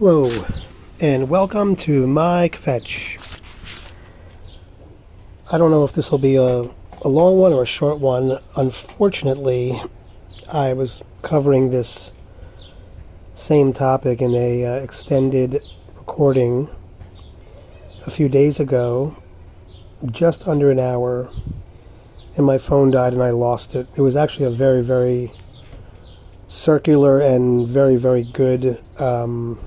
Hello, and welcome to Mike Fetch. I don't know if this will be a, a long one or a short one. Unfortunately, I was covering this same topic in a uh, extended recording a few days ago, just under an hour, and my phone died and I lost it. It was actually a very, very circular and very, very good um,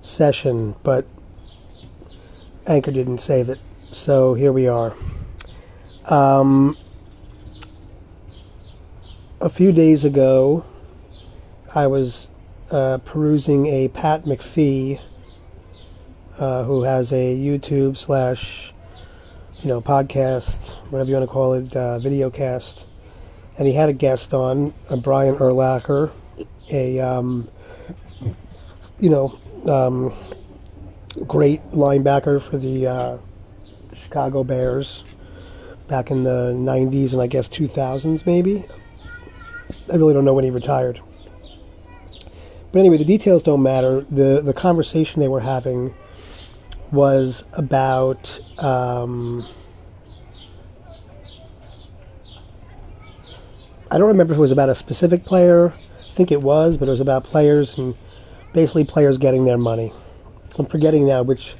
session, but Anchor didn't save it. So here we are. Um, a few days ago, I was uh, perusing a Pat McAfee, uh, who has a YouTube slash, you know, podcast, whatever you want to call it, uh, video cast, and he had a guest on, uh, Brian Urlacher, a, um, you know, um, great linebacker for the uh, Chicago Bears back in the 90s and I guess 2000s, maybe. I really don't know when he retired. But anyway, the details don't matter. The, the conversation they were having was about. Um, I don't remember if it was about a specific player. I think it was, but it was about players and basically players getting their money. I'm forgetting now which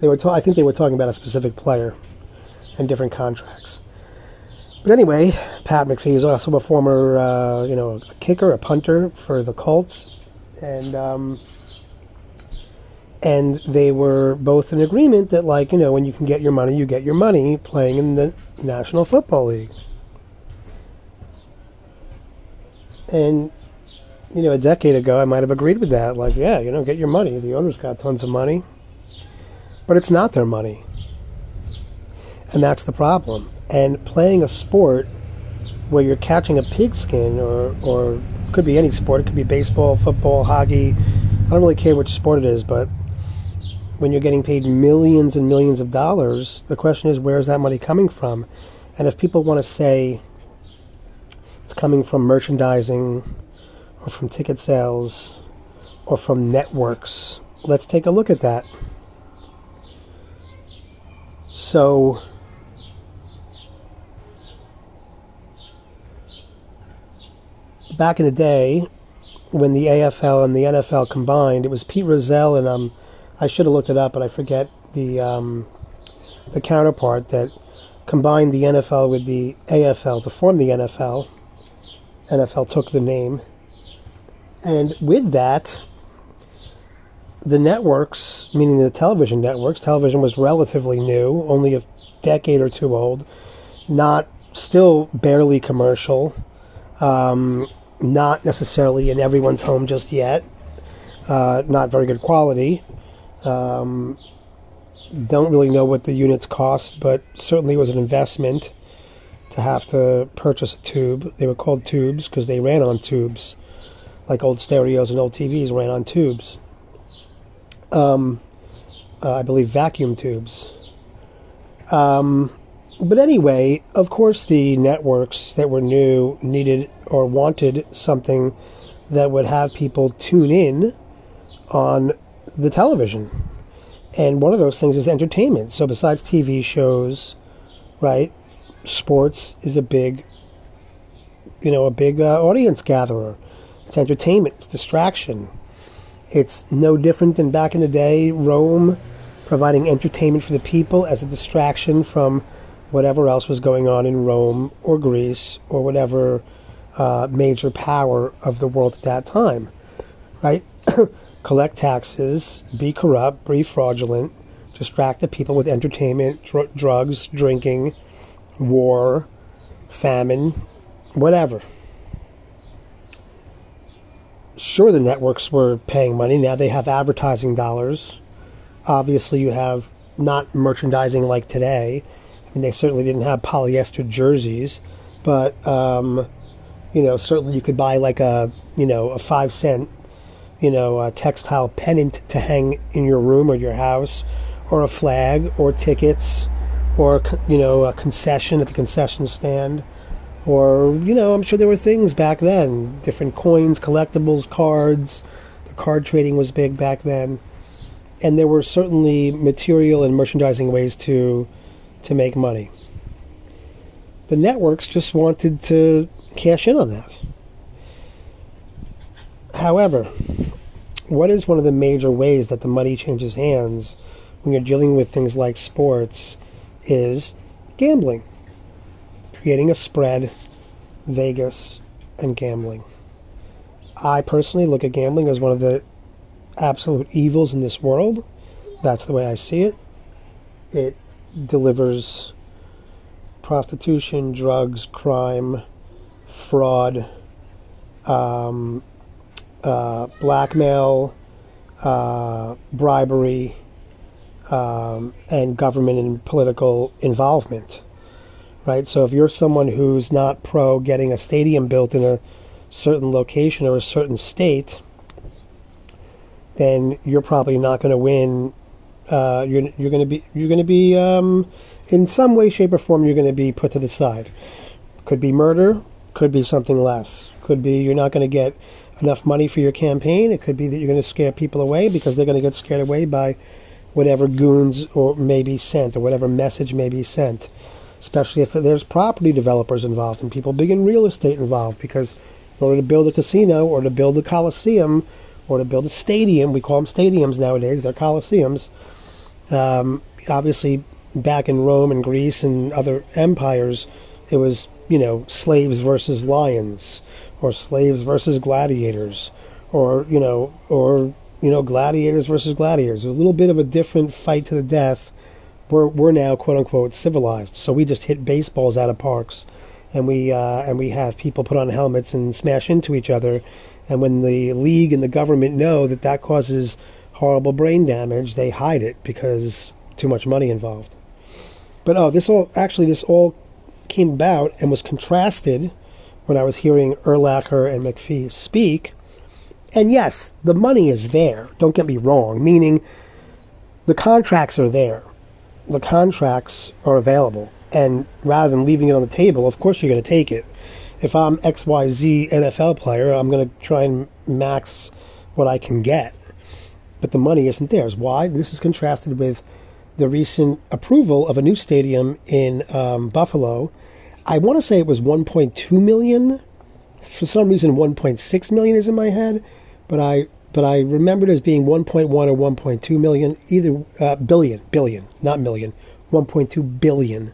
they were. Ta- I think they were talking about a specific player and different contracts. But anyway, Pat McAfee is also a former, uh, you know, a kicker, a punter for the Colts, and um, and they were both in agreement that, like, you know, when you can get your money, you get your money playing in the National Football League. And you know, a decade ago, I might have agreed with that. Like, yeah, you know, get your money. The owners got tons of money. But it's not their money. And that's the problem. And playing a sport where you're catching a pigskin, or, or could be any sport, it could be baseball, football, hockey. I don't really care which sport it is, but when you're getting paid millions and millions of dollars, the question is, where is that money coming from? And if people want to say it's coming from merchandising, or from ticket sales or from networks. Let's take a look at that. So, back in the day, when the AFL and the NFL combined, it was Pete Rozelle and um, I should have looked it up, but I forget the um, the counterpart that combined the NFL with the AFL to form the NFL. NFL took the name and with that, the networks, meaning the television networks, television was relatively new, only a decade or two old, not still barely commercial, um, not necessarily in everyone's home just yet, uh, not very good quality. Um, don't really know what the units cost, but certainly it was an investment to have to purchase a tube. They were called tubes because they ran on tubes like old stereos and old TVs ran on tubes. Um, uh, I believe vacuum tubes. Um, but anyway, of course, the networks that were new needed or wanted something that would have people tune in on the television. And one of those things is entertainment. So, besides TV shows, right, sports is a big, you know, a big uh, audience gatherer. It's entertainment, it's distraction. It's no different than back in the day, Rome providing entertainment for the people as a distraction from whatever else was going on in Rome or Greece or whatever uh, major power of the world at that time. Right? Collect taxes, be corrupt, be fraudulent, distract the people with entertainment, dr- drugs, drinking, war, famine, whatever sure the networks were paying money. Now they have advertising dollars. Obviously, you have not merchandising like today. I mean, they certainly didn't have polyester jerseys, but um, you know, certainly you could buy like a you know a five cent you know textile pennant to hang in your room or your house, or a flag, or tickets, or you know a concession at the concession stand or, you know, I'm sure there were things back then different coins, collectibles, cards. The card trading was big back then, and there were certainly material and merchandising ways to to make money. The networks just wanted to cash in on that. However, what is one of the major ways that the money changes hands when you're dealing with things like sports is gambling. Creating a spread, Vegas, and gambling. I personally look at gambling as one of the absolute evils in this world. That's the way I see it. It delivers prostitution, drugs, crime, fraud, um, uh, blackmail, uh, bribery, um, and government and political involvement. Right? So if you're someone who's not pro getting a stadium built in a certain location or a certain state, then you're probably not going to win. Uh, you're you're going to be you're going to be um, in some way, shape, or form. You're going to be put to the side. Could be murder. Could be something less. Could be you're not going to get enough money for your campaign. It could be that you're going to scare people away because they're going to get scared away by whatever goons or may be sent or whatever message may be sent. Especially if there's property developers involved and people big in real estate involved because in order to build a casino or to build a coliseum or to build a stadium, we call them stadiums nowadays, they're coliseums. Um, obviously, back in Rome and Greece and other empires, it was, you know, slaves versus lions or slaves versus gladiators or, you know, or you know, gladiators versus gladiators. A little bit of a different fight to the death. We're we're now quote unquote civilized, so we just hit baseballs out of parks, and we uh, and we have people put on helmets and smash into each other. And when the league and the government know that that causes horrible brain damage, they hide it because too much money involved. But oh, this all actually this all came about and was contrasted when I was hearing Urlacher and McAfee speak and yes, the money is there. Don't get me wrong, meaning the contracts are there. The contracts are available. And rather than leaving it on the table, of course you're going to take it. If I'm XYZ NFL player, I'm going to try and max what I can get. But the money isn't theirs. Why? This is contrasted with the recent approval of a new stadium in um, Buffalo. I want to say it was 1.2 million. For some reason, 1.6 million is in my head but I but I remembered as being 1.1 or 1.2 million, either uh, billion, billion, not million, 1.2 billion,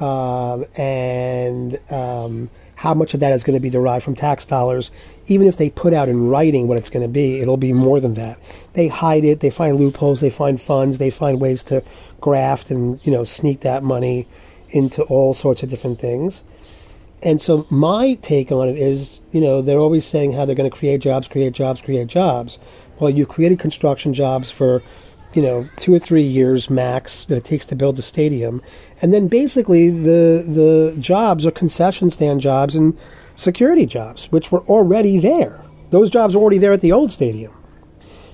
um, and um, how much of that is going to be derived from tax dollars. Even if they put out in writing what it's going to be, it'll be more than that. They hide it. They find loopholes. They find funds. They find ways to graft and you know sneak that money into all sorts of different things and so my take on it is, you know, they're always saying how they're going to create jobs, create jobs, create jobs. Well, you've created construction jobs for, you know, two or three years max that it takes to build the stadium, and then basically the the jobs are concession stand jobs and security jobs, which were already there. Those jobs were already there at the old stadium.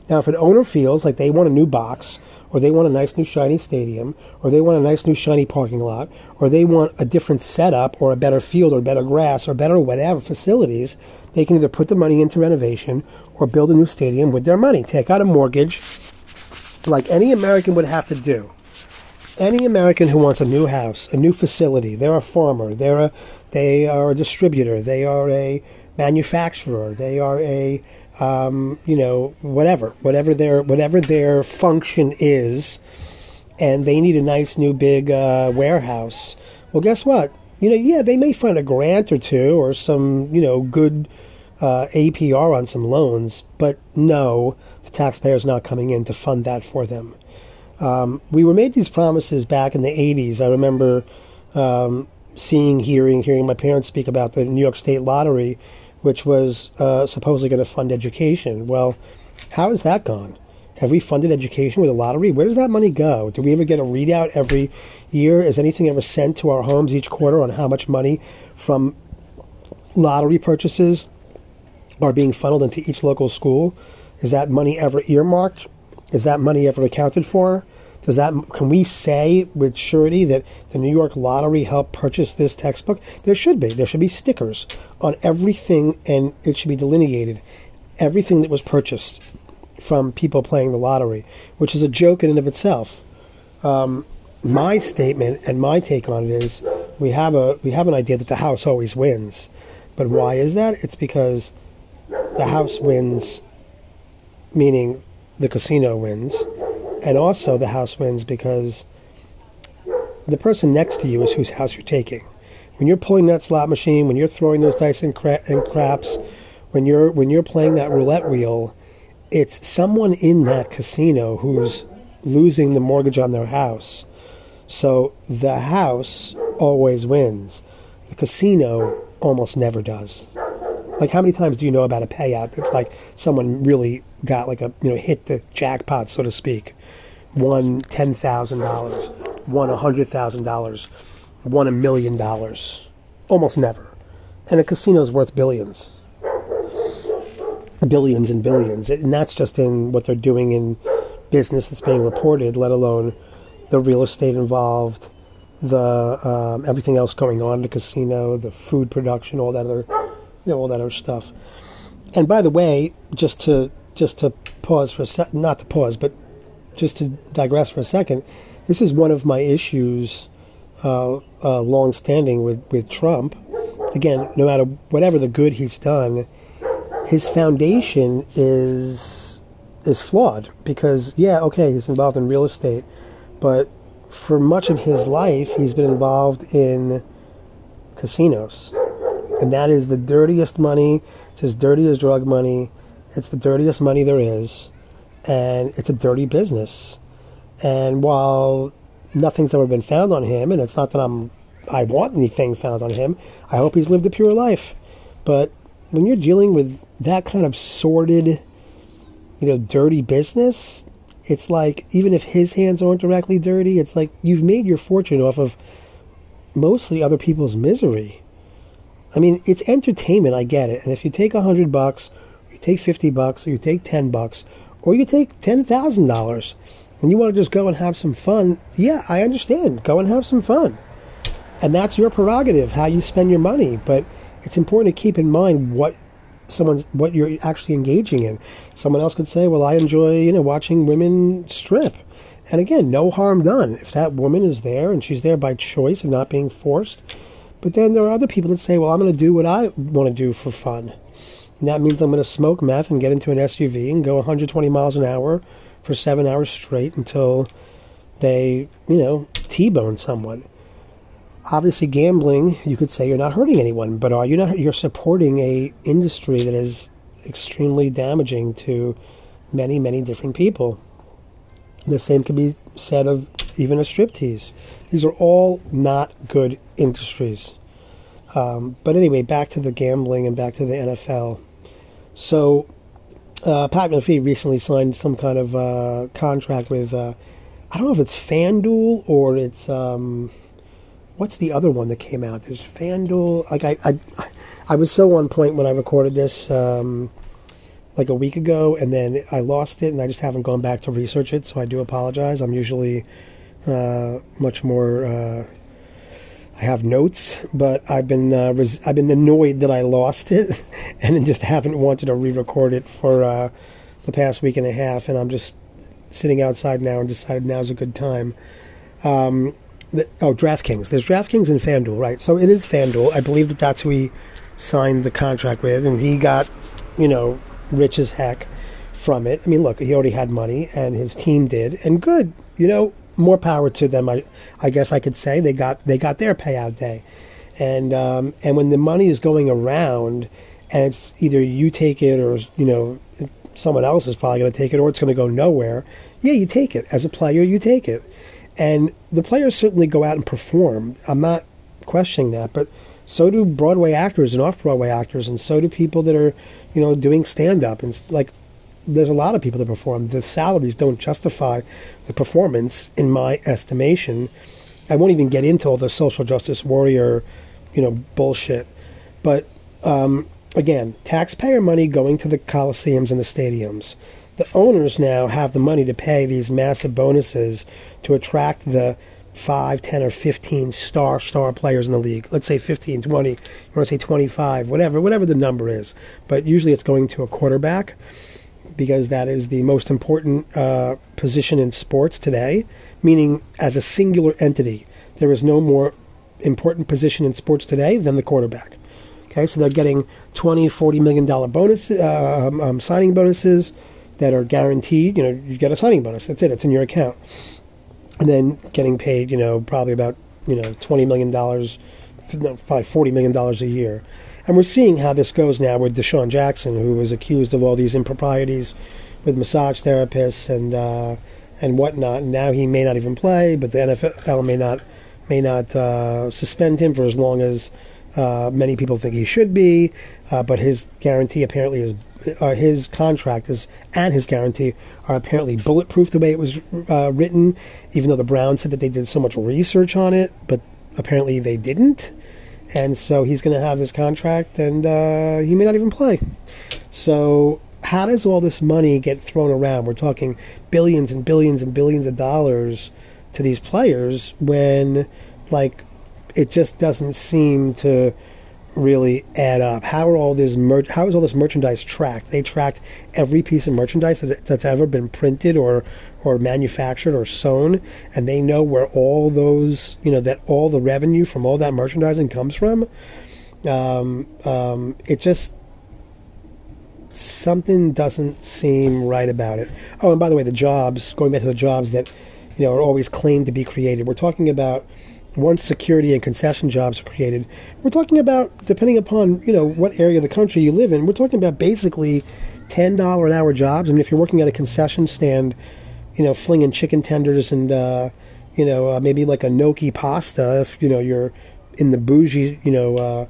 Now, if an owner feels like they want a new box or they want a nice new shiny stadium, or they want a nice new shiny parking lot, or they want a different setup, or a better field, or better grass, or better whatever facilities, they can either put the money into renovation or build a new stadium with their money. Take out a mortgage, like any American would have to do. Any American who wants a new house, a new facility, they're a farmer, they're a, they are a distributor, they are a manufacturer, they are a um, you know, whatever, whatever their whatever their function is, and they need a nice new big uh, warehouse. Well, guess what? You know, yeah, they may find a grant or two or some you know good uh, APR on some loans, but no, the taxpayer's not coming in to fund that for them. Um, we were made these promises back in the '80s. I remember um, seeing, hearing, hearing my parents speak about the New York State Lottery which was uh, supposedly going to fund education. Well, how has that gone? Have we funded education with a lottery? Where does that money go? Do we ever get a readout every year? Is anything ever sent to our homes each quarter on how much money from lottery purchases are being funneled into each local school? Is that money ever earmarked? Is that money ever accounted for? Does that can we say with surety that the New York Lottery helped purchase this textbook? There should be. There should be stickers on everything, and it should be delineated everything that was purchased from people playing the lottery, which is a joke in and of itself. Um, my statement and my take on it is we have a we have an idea that the house always wins, but why is that? It's because the house wins, meaning the casino wins, and also the house wins because the person next to you is whose house you're taking. When you're pulling that slot machine, when you're throwing those dice and, cra- and craps, when you're when you're playing that roulette wheel, it's someone in that casino who's losing the mortgage on their house. So the house always wins. The casino almost never does. Like how many times do you know about a payout that's like someone really got like a you know hit the jackpot so to speak, won ten thousand dollars, won a hundred thousand dollars, won a million dollars? Almost never. And a casino's worth billions. Billions and billions. And that's just in what they're doing in business that's being reported, let alone the real estate involved, the um, everything else going on the casino, the food production, all that other, you know, all that other stuff. And by the way, just to just to pause for a not to pause, but just to digress for a second, this is one of my issues, uh, uh, long standing with with Trump. Again, no matter whatever the good he's done, his foundation is is flawed because yeah, okay, he's involved in real estate, but for much of his life, he's been involved in casinos. And that is the dirtiest money. It's as dirty as drug money. It's the dirtiest money there is. And it's a dirty business. And while nothing's ever been found on him, and it's not that I'm I want anything found on him, I hope he's lived a pure life. But when you're dealing with that kind of sordid, you know, dirty business, it's like even if his hands aren't directly dirty, it's like you've made your fortune off of mostly other people's misery. I mean, it's entertainment, I get it. And if you take a hundred bucks, you take fifty bucks, or you take ten bucks, or you take ten thousand dollars, and you want to just go and have some fun, yeah, I understand. Go and have some fun. And that's your prerogative, how you spend your money. But it's important to keep in mind what someone's what you're actually engaging in. Someone else could say, "Well, I enjoy you know watching women strip," and again, no harm done if that woman is there and she's there by choice and not being forced. But then there are other people that say, "Well, I'm going to do what I want to do for fun." And that means I'm going to smoke meth and get into an SUV and go 120 miles an hour for seven hours straight until they, you know, T-bone someone. Obviously gambling you could say you're not hurting anyone but are you not you're supporting a industry that is extremely damaging to many many different people. The same can be said of even a striptease. These are all not good industries um, but anyway back to the gambling and back to the nfl so uh, pat mcafee recently signed some kind of uh, contract with uh, i don't know if it's fanduel or it's um, what's the other one that came out? There's FanDuel. Like I, I, I was so on point when I recorded this um, like a week ago, and then I lost it, and I just haven't gone back to research it. So I do apologize. I'm usually uh, much more. Uh, I have notes, but I've been uh, res- I've been annoyed that I lost it, and just haven't wanted to re-record it for uh, the past week and a half. And I'm just sitting outside now and decided now's a good time. Um, the, oh, DraftKings. There's DraftKings and FanDuel, right? So it is FanDuel. I believe that that's who he signed the contract with, and he got, you know, rich as heck from it. I mean, look, he already had money, and his team did, and good. You know, more power to them. I, I guess I could say they got they got their payout day, and um, and when the money is going around, and it's either you take it or you know someone else is probably going to take it, or it's going to go nowhere. Yeah, you take it as a player. You take it. And the players certainly go out and perform. I'm not questioning that, but so do Broadway actors and off Broadway actors, and so do people that are, you know, doing stand up. And like, there's a lot of people that perform. The salaries don't justify the performance, in my estimation. I won't even get into all the social justice warrior, you know, bullshit. But um, again, taxpayer money going to the coliseums and the stadiums the owners now have the money to pay these massive bonuses to attract the 5, 10, or 15 star star players in the league. Let's say 15, 20, you want to say 25, whatever, whatever the number is. But usually it's going to a quarterback because that is the most important uh, position in sports today, meaning as a singular entity, there is no more important position in sports today than the quarterback. Okay, so they're getting 20, 40 million dollar bonus uh, um, um, signing bonuses that are guaranteed. You know, you get a signing bonus. That's it. It's in your account, and then getting paid. You know, probably about you know 20 million dollars, no, probably 40 million dollars a year. And we're seeing how this goes now with Deshaun Jackson, who was accused of all these improprieties with massage therapists and uh, and whatnot. And now he may not even play, but the NFL may not may not uh, suspend him for as long as uh, many people think he should be. Uh, but his guarantee apparently is uh, his contract is and his guarantee are apparently bulletproof the way it was uh, written. Even though the Browns said that they did so much research on it, but apparently they didn't and so he's going to have his contract, and uh, he may not even play. So how does all this money get thrown around? We're talking billions and billions and billions of dollars to these players when, like, it just doesn't seem to really add up. How are all this mer- how is all this merchandise tracked? They tracked every piece of merchandise that, that's ever been printed or or manufactured or sewn, and they know where all those you know that all the revenue from all that merchandising comes from. Um, um, it just something doesn't seem right about it. Oh, and by the way, the jobs going back to the jobs that you know are always claimed to be created. We're talking about once security and concession jobs are created, we're talking about depending upon you know what area of the country you live in. We're talking about basically ten dollar an hour jobs. I mean, if you're working at a concession stand, you know, flinging chicken tenders and uh, you know uh, maybe like a gnocchi pasta. If you know you're in the bougie, you know. Uh,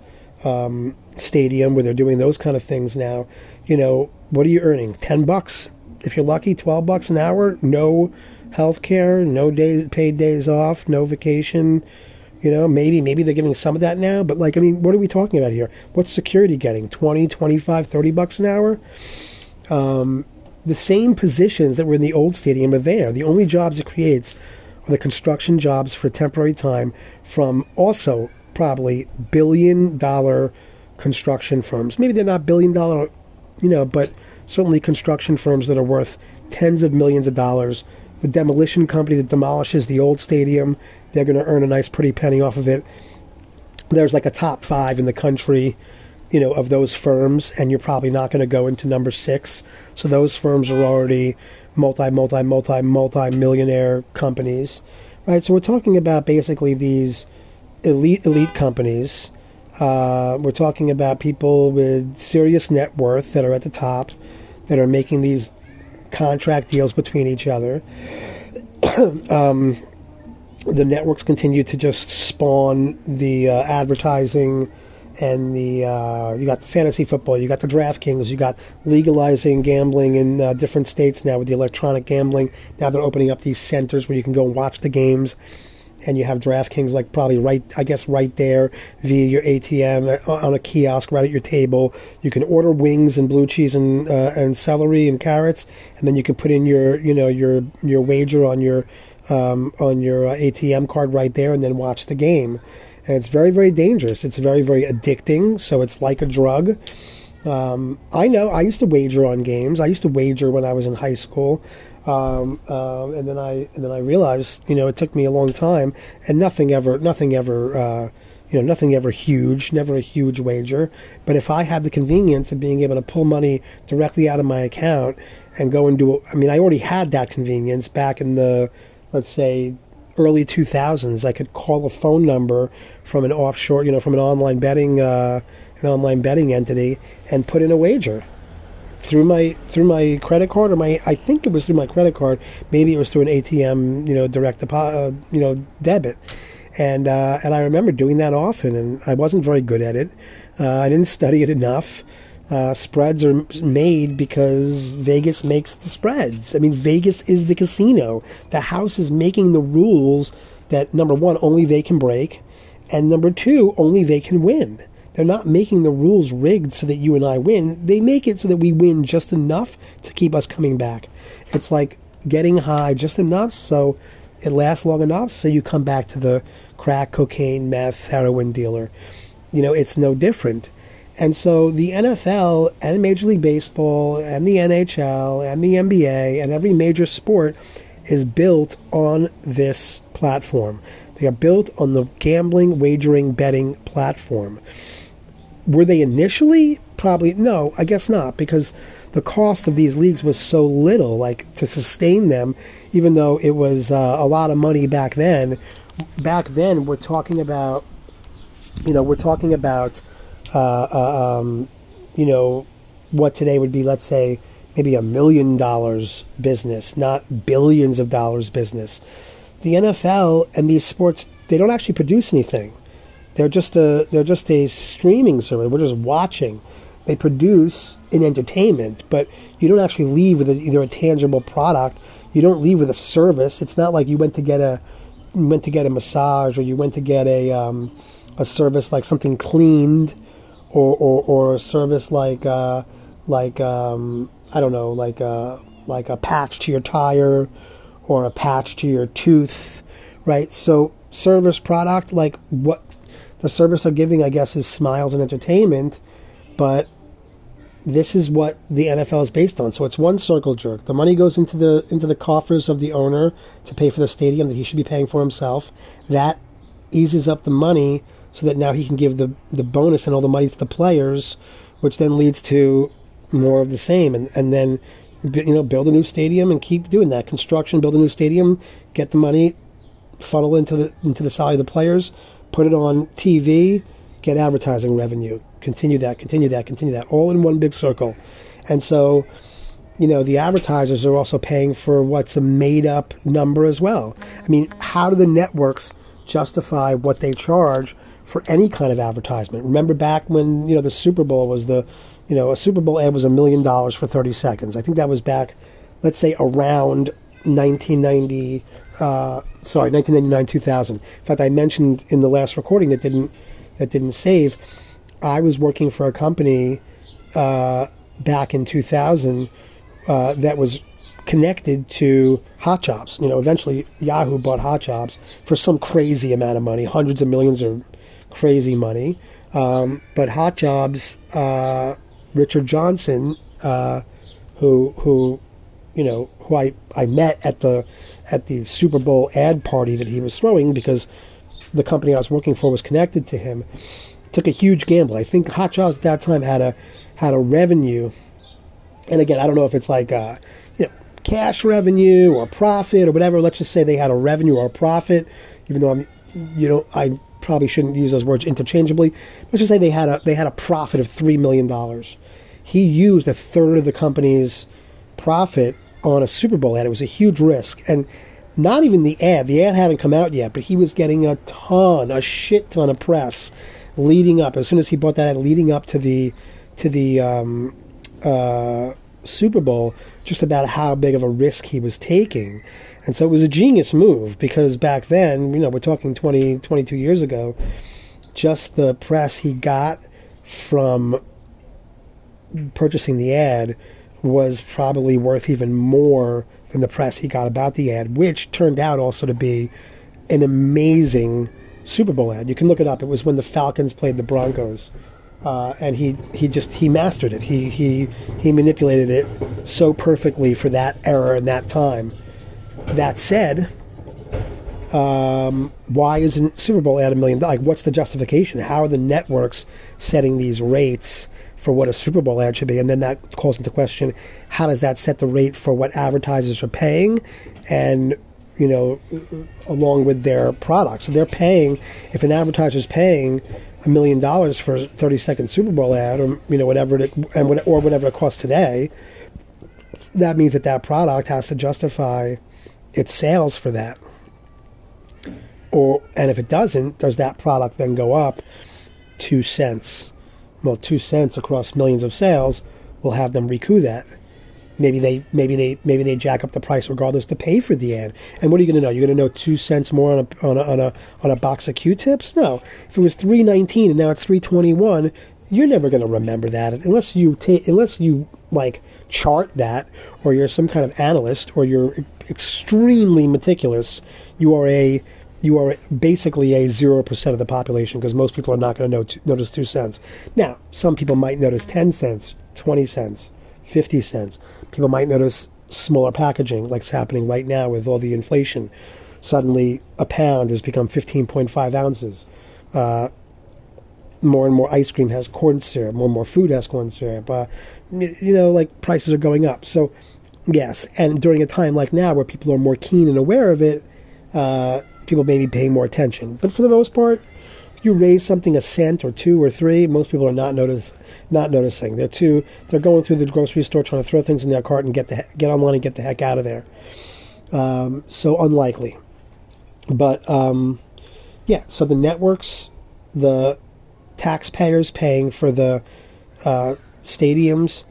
um, stadium where they're doing those kind of things now you know what are you earning 10 bucks if you're lucky 12 bucks an hour no health care, no days paid days off, no vacation. You know, maybe maybe they're giving some of that now, but like I mean, what are we talking about here? What's security getting? 20, 25, 30 bucks an hour? Um, the same positions that were in the old stadium are there. The only jobs it creates are the construction jobs for temporary time from also probably billion dollar construction firms. Maybe they're not billion dollar, you know, but certainly construction firms that are worth tens of millions of dollars the demolition company that demolishes the old stadium, they're going to earn a nice pretty penny off of it. There's like a top five in the country, you know, of those firms, and you're probably not going to go into number six. So those firms are already multi, multi, multi, multi millionaire companies, right? So we're talking about basically these elite, elite companies. Uh, we're talking about people with serious net worth that are at the top, that are making these contract deals between each other. um, the networks continue to just spawn the uh, advertising and the uh, you got the fantasy football, you got the DraftKings, you got legalizing gambling in uh, different states now with the electronic gambling. Now they're opening up these centers where you can go and watch the games and you have DraftKings like probably right, I guess, right there via your ATM uh, on a kiosk right at your table. You can order wings and blue cheese and uh, and celery and carrots, and then you can put in your you know your your wager on your um, on your uh, ATM card right there, and then watch the game. And it's very very dangerous. It's very very addicting. So it's like a drug. Um, I know. I used to wager on games. I used to wager when I was in high school. Um, um, and then I and then I realized, you know, it took me a long time, and nothing ever, nothing ever, uh, you know, nothing ever huge, never a huge wager. But if I had the convenience of being able to pull money directly out of my account and go and do, I mean, I already had that convenience back in the, let's say, early 2000s. I could call a phone number from an offshore, you know, from an online betting, uh, an online betting entity, and put in a wager through my through my credit card or my I think it was through my credit card. Maybe it was through an ATM, you know, direct deposit, uh, you know, debit. And uh, and I remember doing that often, and I wasn't very good at it. Uh, I didn't study it enough. Uh, spreads are made because Vegas makes the spreads. I mean, Vegas is the casino. The house is making the rules that number one only they can break, and number two only they can win. They're not making the rules rigged so that you and I win. They make it so that we win just enough to keep us coming back. It's like getting high just enough so it lasts long enough, so you come back to the crack, cocaine, meth, heroin dealer. You know, it's no different. And so the NFL and Major League Baseball and the NHL and the NBA and every major sport is built on this platform. They are built on the gambling, wagering, betting platform. Were they initially? Probably no, I guess not, because the cost of these leagues was so little, like to sustain them, even though it was uh, a lot of money back then. Back then, we're talking about, you know, we're talking about, uh, uh, um, you know, what today would be, let's say, maybe a million dollars business, not billions of dollars business. The NFL and these sports, they don't actually produce anything. They're just a they're just a streaming service. We're just watching. They produce an entertainment, but you don't actually leave with a, either a tangible product. You don't leave with a service. It's not like you went to get a you went to get a massage or you went to get a um, a service like something cleaned, or or, or a service like uh, like um, I don't know like a, like a patch to your tire or a patch to your tooth, right? So service product like what the service they're giving, I guess, is smiles and entertainment, but this is what the NFL is based on. So it's one circle jerk. The money goes into the into the coffers of the owner to pay for the stadium that he should be paying for himself. That eases up the money so that now he can give the the bonus and all the money to the players, which then leads to more of the same. And and then you know build a new stadium and keep doing that construction. Build a new stadium, get the money, funnel into the into the salary of the players, put it on TV, get advertising revenue, continue that, continue that, continue that, all in one big circle. And so, you know, the advertisers are also paying for what's a made up number as well. I mean, how do the networks justify what they charge for any kind of advertisement? Remember back when, you know, the Super Bowl was the, you know, a Super Bowl ad was a million dollars for 30 seconds. I think that was back, let's say, around 1990 uh, sorry, 1999, 2000. In fact, I mentioned in the last recording that didn't that didn't save. I was working for a company uh, back in 2000 uh, that was connected to Hot Jobs. You know, eventually Yahoo bought Hot Jobs for some crazy amount of money, hundreds of millions of crazy money. Um, but Hot Jobs, uh, Richard Johnson, uh, who who you know who I, I met at the at the Super Bowl ad party that he was throwing because the company I was working for was connected to him. Took a huge gamble. I think Hot Jobs at that time had a had a revenue, and again, I don't know if it's like uh, you know cash revenue or profit or whatever. Let's just say they had a revenue or a profit, even though I'm you know I probably shouldn't use those words interchangeably. Let's just say they had a they had a profit of three million dollars. He used a third of the company's profit on a Super Bowl ad. It was a huge risk. And not even the ad, the ad hadn't come out yet, but he was getting a ton, a shit ton of press leading up. As soon as he bought that ad, leading up to the to the um, uh, Super Bowl, just about how big of a risk he was taking. And so it was a genius move because back then, you know, we're talking 20, 22 years ago, just the press he got from purchasing the ad was probably worth even more than the press he got about the ad, which turned out also to be an amazing Super Bowl ad. You can look it up. It was when the Falcons played the Broncos. Uh, and he, he just he mastered it. He he he manipulated it so perfectly for that era and that time. That said, um, why isn't Super Bowl ad a million? Like, what's the justification? How are the networks setting these rates for what a Super Bowl ad should be, and then that calls into question how does that set the rate for what advertisers are paying, and you know, along with their products. So they're paying if an advertiser is paying a million dollars for a thirty second Super Bowl ad, or you know whatever it and or whatever it costs today. That means that that product has to justify its sales for that. Or and if it doesn't, does that product then go up two cents? well, two cents across millions of sales will have them recoup that. Maybe they maybe they maybe they jack up the price regardless to pay for the ad. And what are you going to know? You're going to know two cents more on a on a on a, on a box of Q-tips? No. If it was three nineteen and now it's three twenty one, you're never going to remember that unless you take unless you like chart that, or you're some kind of analyst, or you're extremely meticulous, you are a you are basically a zero percent of the population because most people are not going to notice two cents. Now, some people might notice ten cents, twenty cents, fifty cents. People might notice smaller packaging, like it's happening right now with all the inflation. Suddenly, a pound has become fifteen point five ounces. Uh, more and more ice cream has corn syrup. More and more food has corn syrup. Uh, you know, like prices are going up. So, yes, and during a time like now where people are more keen and aware of it, uh, people may be paying more attention. But for the most part, you raise something a cent or two or three, most people are not notice not noticing. They're too they're going through the grocery store trying to throw things in their cart and get the get online and get the heck out of there. Um, so unlikely. But um, yeah, so the networks, the taxpayers paying for the uh, stadiums,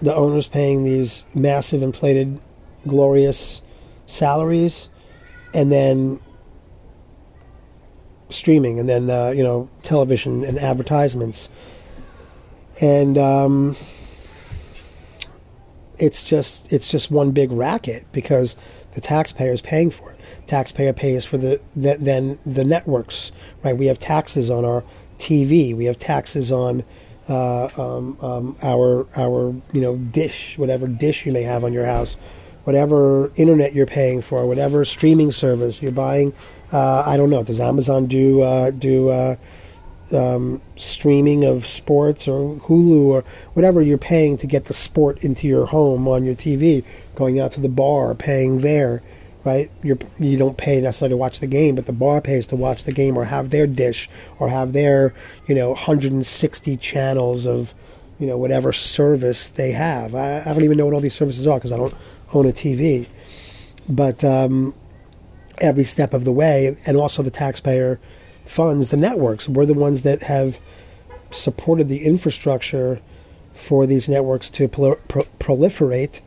the owners paying these massive inflated, glorious salaries, and then streaming, and then uh, you know television and advertisements, and um, it's just it's just one big racket because the taxpayer is paying for it. Taxpayer pays for the, the then the networks, right? We have taxes on our TV. We have taxes on uh, um, um, our our you know dish, whatever dish you may have on your house, whatever internet you're paying for, whatever streaming service you're buying. Uh, I don't know. Does Amazon do uh, do uh, um, streaming of sports or Hulu or whatever you're paying to get the sport into your home on your TV? Going out to the bar, paying there right? You're, you don't pay necessarily to watch the game, but the bar pays to watch the game or have their dish or have their, you know, 160 channels of, you know, whatever service they have. I, I don't even know what all these services are because I don't own a TV. But um, every step of the way, and also the taxpayer funds the networks. We're the ones that have supported the infrastructure for these networks to pro- proliferate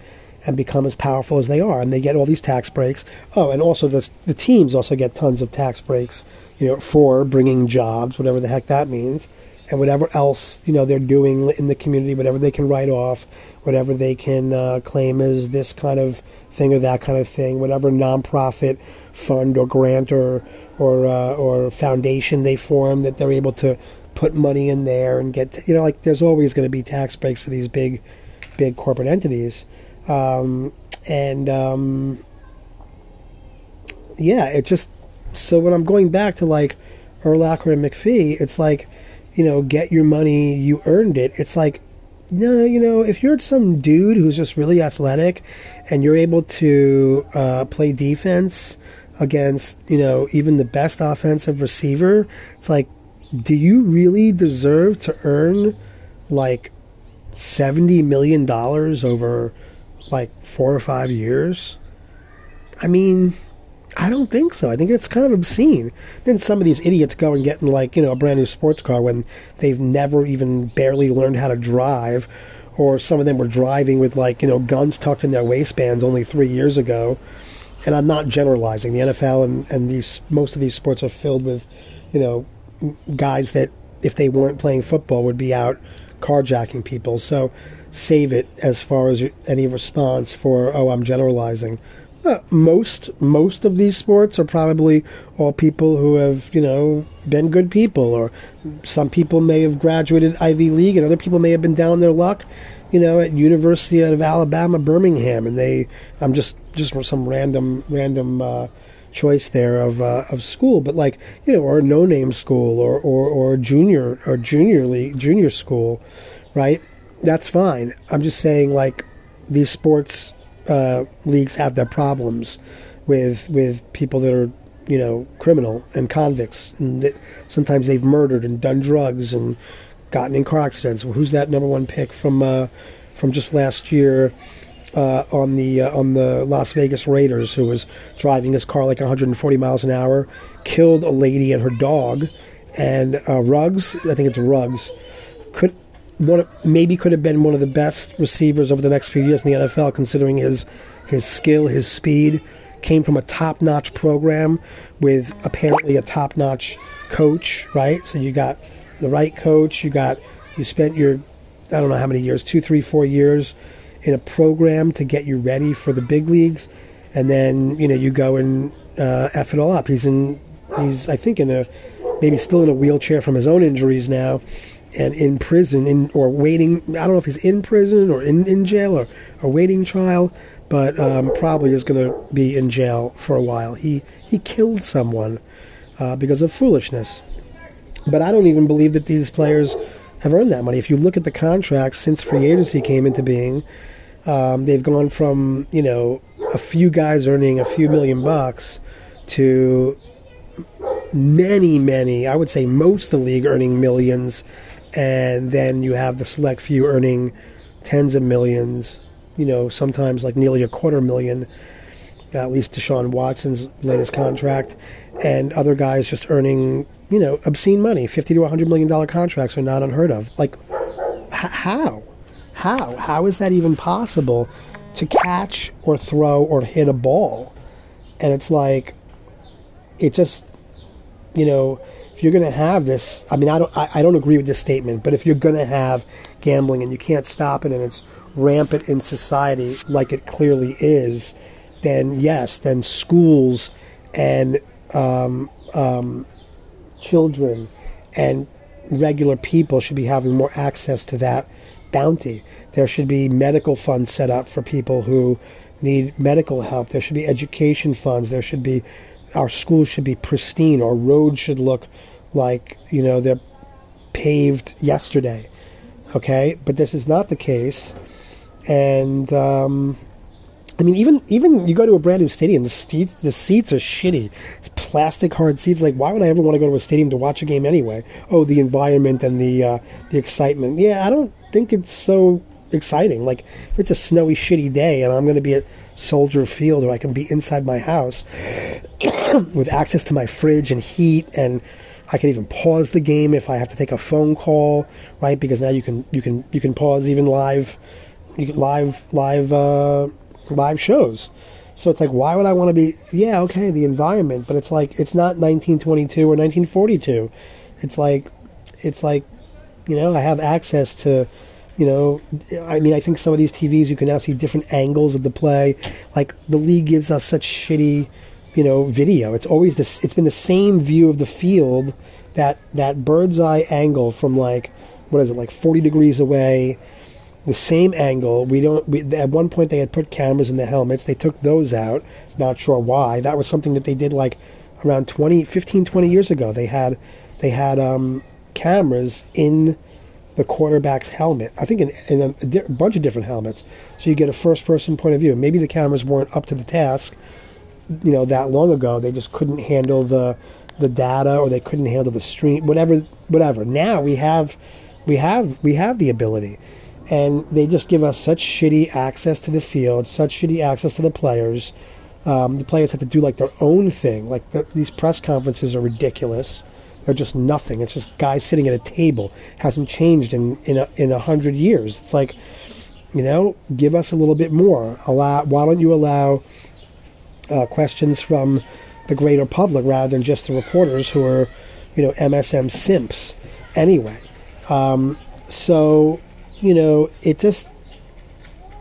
and become as powerful as they are, and they get all these tax breaks. Oh, and also the the teams also get tons of tax breaks, you know, for bringing jobs, whatever the heck that means, and whatever else you know they're doing in the community, whatever they can write off, whatever they can uh, claim as this kind of thing or that kind of thing, whatever nonprofit fund or grant or or uh, or foundation they form that they're able to put money in there and get you know like there's always going to be tax breaks for these big big corporate entities um, and um, yeah, it just so when I'm going back to like Urlacher and McAfee, it's like you know, get your money, you earned it. It's like no, you know, if you're some dude who's just really athletic and you're able to uh, play defense against, you know, even the best offensive receiver, it's like, do you really deserve to earn like $70 million over like four or five years? I mean, I don't think so. I think it's kind of obscene. Then some of these idiots go and get in like, you know, a brand new sports car when they've never even barely learned how to drive. Or some of them were driving with like, you know, guns tucked in their waistbands only three years ago. And I'm not generalizing. The NFL and, and these most of these sports are filled with, you know, guys that if they weren't playing football would be out carjacking people. So save it as far as any response for oh I'm generalizing. Uh, most most of these sports are probably all people who have you know been good people, or some people may have graduated Ivy League, and other people may have been down their luck, you know, at University of Alabama Birmingham, and they I'm just just some random random. Uh, choice there of uh, of school, but like you know, or no name school, or, or or junior or junior league junior school, right? That's fine. I'm just saying, like, these sports uh, leagues have their problems with with people that are, you know, criminal and convicts, and that sometimes they've murdered and done drugs and gotten in car accidents. Well, who's that number one pick from uh, from just last year? Uh, on the uh, on the Las Vegas Raiders, who was driving his car like 140 miles an hour, killed a lady and her dog, and uh, Ruggs, I think it's Ruggs, could one maybe could have been one of the best receivers over the next few years in the NFL, considering his his skill, his speed. Came from a top notch program with apparently a top notch coach, right? So you got the right coach. You got you spent your I don't know how many years, two, three, four years in a program to get you ready for the big leagues, and then you know you go and uh, f it all up. He's in, he's I think in a maybe still in a wheelchair from his own injuries now, and in prison in or waiting. I don't know if he's in prison or in, in jail or awaiting trial, but um, probably is going to be in jail for a while. He he killed someone uh, because of foolishness. But I don't even believe that these players have earned that money. If you look at the contracts since free agency came into being, um, they've gone from you know a few guys earning a few million bucks to many, many. I would say most of the league earning millions, and then you have the select few earning tens of millions. You know, sometimes like nearly a quarter million. At least Deshaun Watson's latest contract, and other guys just earning, you know, obscene money. Fifty to hundred million dollar contracts are not unheard of. Like, h- how, how, how is that even possible to catch or throw or hit a ball? And it's like, it just, you know, if you're going to have this, I mean, I don't, I, I don't agree with this statement, but if you're going to have gambling and you can't stop it and it's rampant in society like it clearly is, then yes, then schools and um, um, children and regular people should be having more access to that bounty. There should be medical funds set up for people who need medical help. There should be education funds. There should be our schools should be pristine. Our roads should look like you know they're paved yesterday. Okay, but this is not the case, and um, I mean, even even you go to a brand new stadium, the seats the seats are shitty. It's plastic hard seats. Like, why would I ever want to go to a stadium to watch a game anyway? Oh, the environment and the uh, the excitement. Yeah, I don't think it's so exciting. Like, if it's a snowy, shitty day, and I'm going to be at Soldier Field, or I can be inside my house with access to my fridge and heat, and I can even pause the game if I have to take a phone call, right? Because now you can you can you can pause even live, you can live live. Uh, live shows. So it's like, why would I want to be? Yeah, okay, the environment, but it's like it's not 1922 or 1942. It's like, it's like, you know, I have access to, you know, I mean, I think some of these TVs you can now see different angles of the play. Like the league gives us such shitty, you know, video. It's always this. It's been the same view of the field, that that bird's eye angle from like, what is it, like 40 degrees away the same angle. We don't. We, at one point, they had put cameras in the helmets. They took those out. Not sure why. That was something that they did like around 20, 15, 20 years ago. They had they had um, cameras in the quarterback's helmet. I think in, in a, a, di- bunch of different helmets, so you get a first-person point of view. Maybe the cameras weren't up to the task, you know, that long ago. They just couldn't handle the the data, or they couldn't handle the stream. Whatever, whatever. Now we have we have we have the ability and they just give us such shitty access to the field, such shitty access to the players. Um, the players have to do like their own thing. Like the, these press conferences are ridiculous. They're just nothing. It's just guys sitting at a table. Hasn't changed in in a, in a hundred years. It's like, you know, give us a little bit more. Allow. Why don't you allow uh, questions from the greater public rather than just the reporters who are, you know, MSM simps anyway. Um, so you know, it just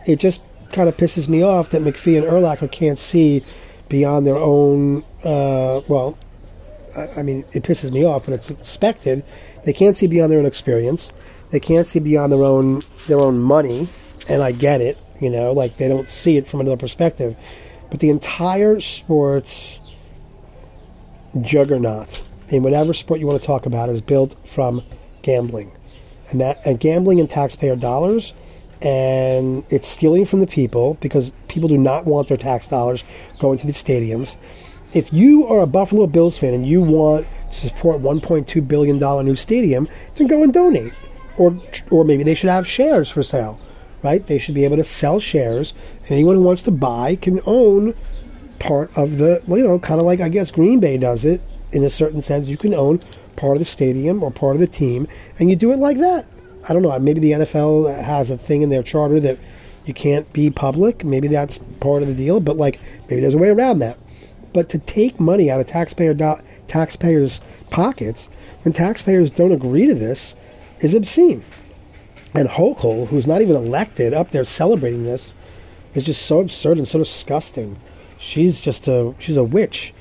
it just kind of pisses me off that McAfee and Urlacher can't see beyond their own. Uh, well, I, mean, it pisses me off, but it's expected. They can't see beyond their own experience. They can't see beyond their own their own money, and I get it. You know, like they don't see it from another perspective. But the entire sports juggernaut in whatever sport you want to talk about is built from gambling and that and gambling and taxpayer dollars and it's stealing from the people because people do not want their tax dollars going to the stadiums. If you are a Buffalo Bills fan and you want to support 1.2 billion dollar new stadium, then go and donate, or or maybe they should have shares for sale, right? They should be able to sell shares, and anyone who wants to buy can own part of the you know kind of like I guess Green Bay does it in a certain sense. You can own part of the stadium or part of the team, and you do it like that. I don't know. Maybe the NFL has a thing in their charter that you can't be public. Maybe that's part of the deal, but like maybe there's a way around that. But to take money out of taxpayer do- taxpayers' pockets when taxpayers don't agree to this is obscene. And Hochul, who's not even elected, up there celebrating this, is just so absurd and so disgusting. She's just a she's a witch,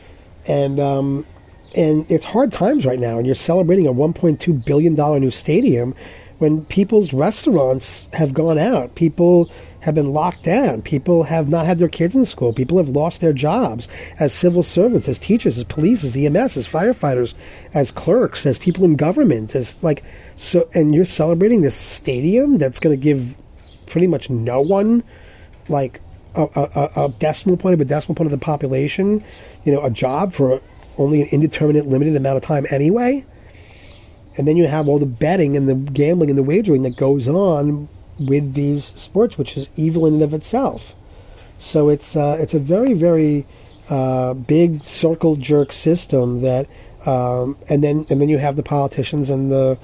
and um, and it's hard times right now. And you're celebrating a 1.2 billion dollar new stadium when people's restaurants have gone out. People have been locked down. People have not had their kids in school. People have lost their jobs as civil servants, as teachers, as police, as EMS, as firefighters, as clerks, as people in government. As like so, and you're celebrating this stadium that's going to give pretty much no one like a, a, a, decimal point of a decimal point of the population, you know, a job for only an indeterminate, limited amount of time anyway. And then you have all the betting and the gambling and the wagering that goes on with these sports, which is evil in and of itself. So it's uh, it's a very very uh, big circle jerk system that, um, and then and then you have the politicians and the,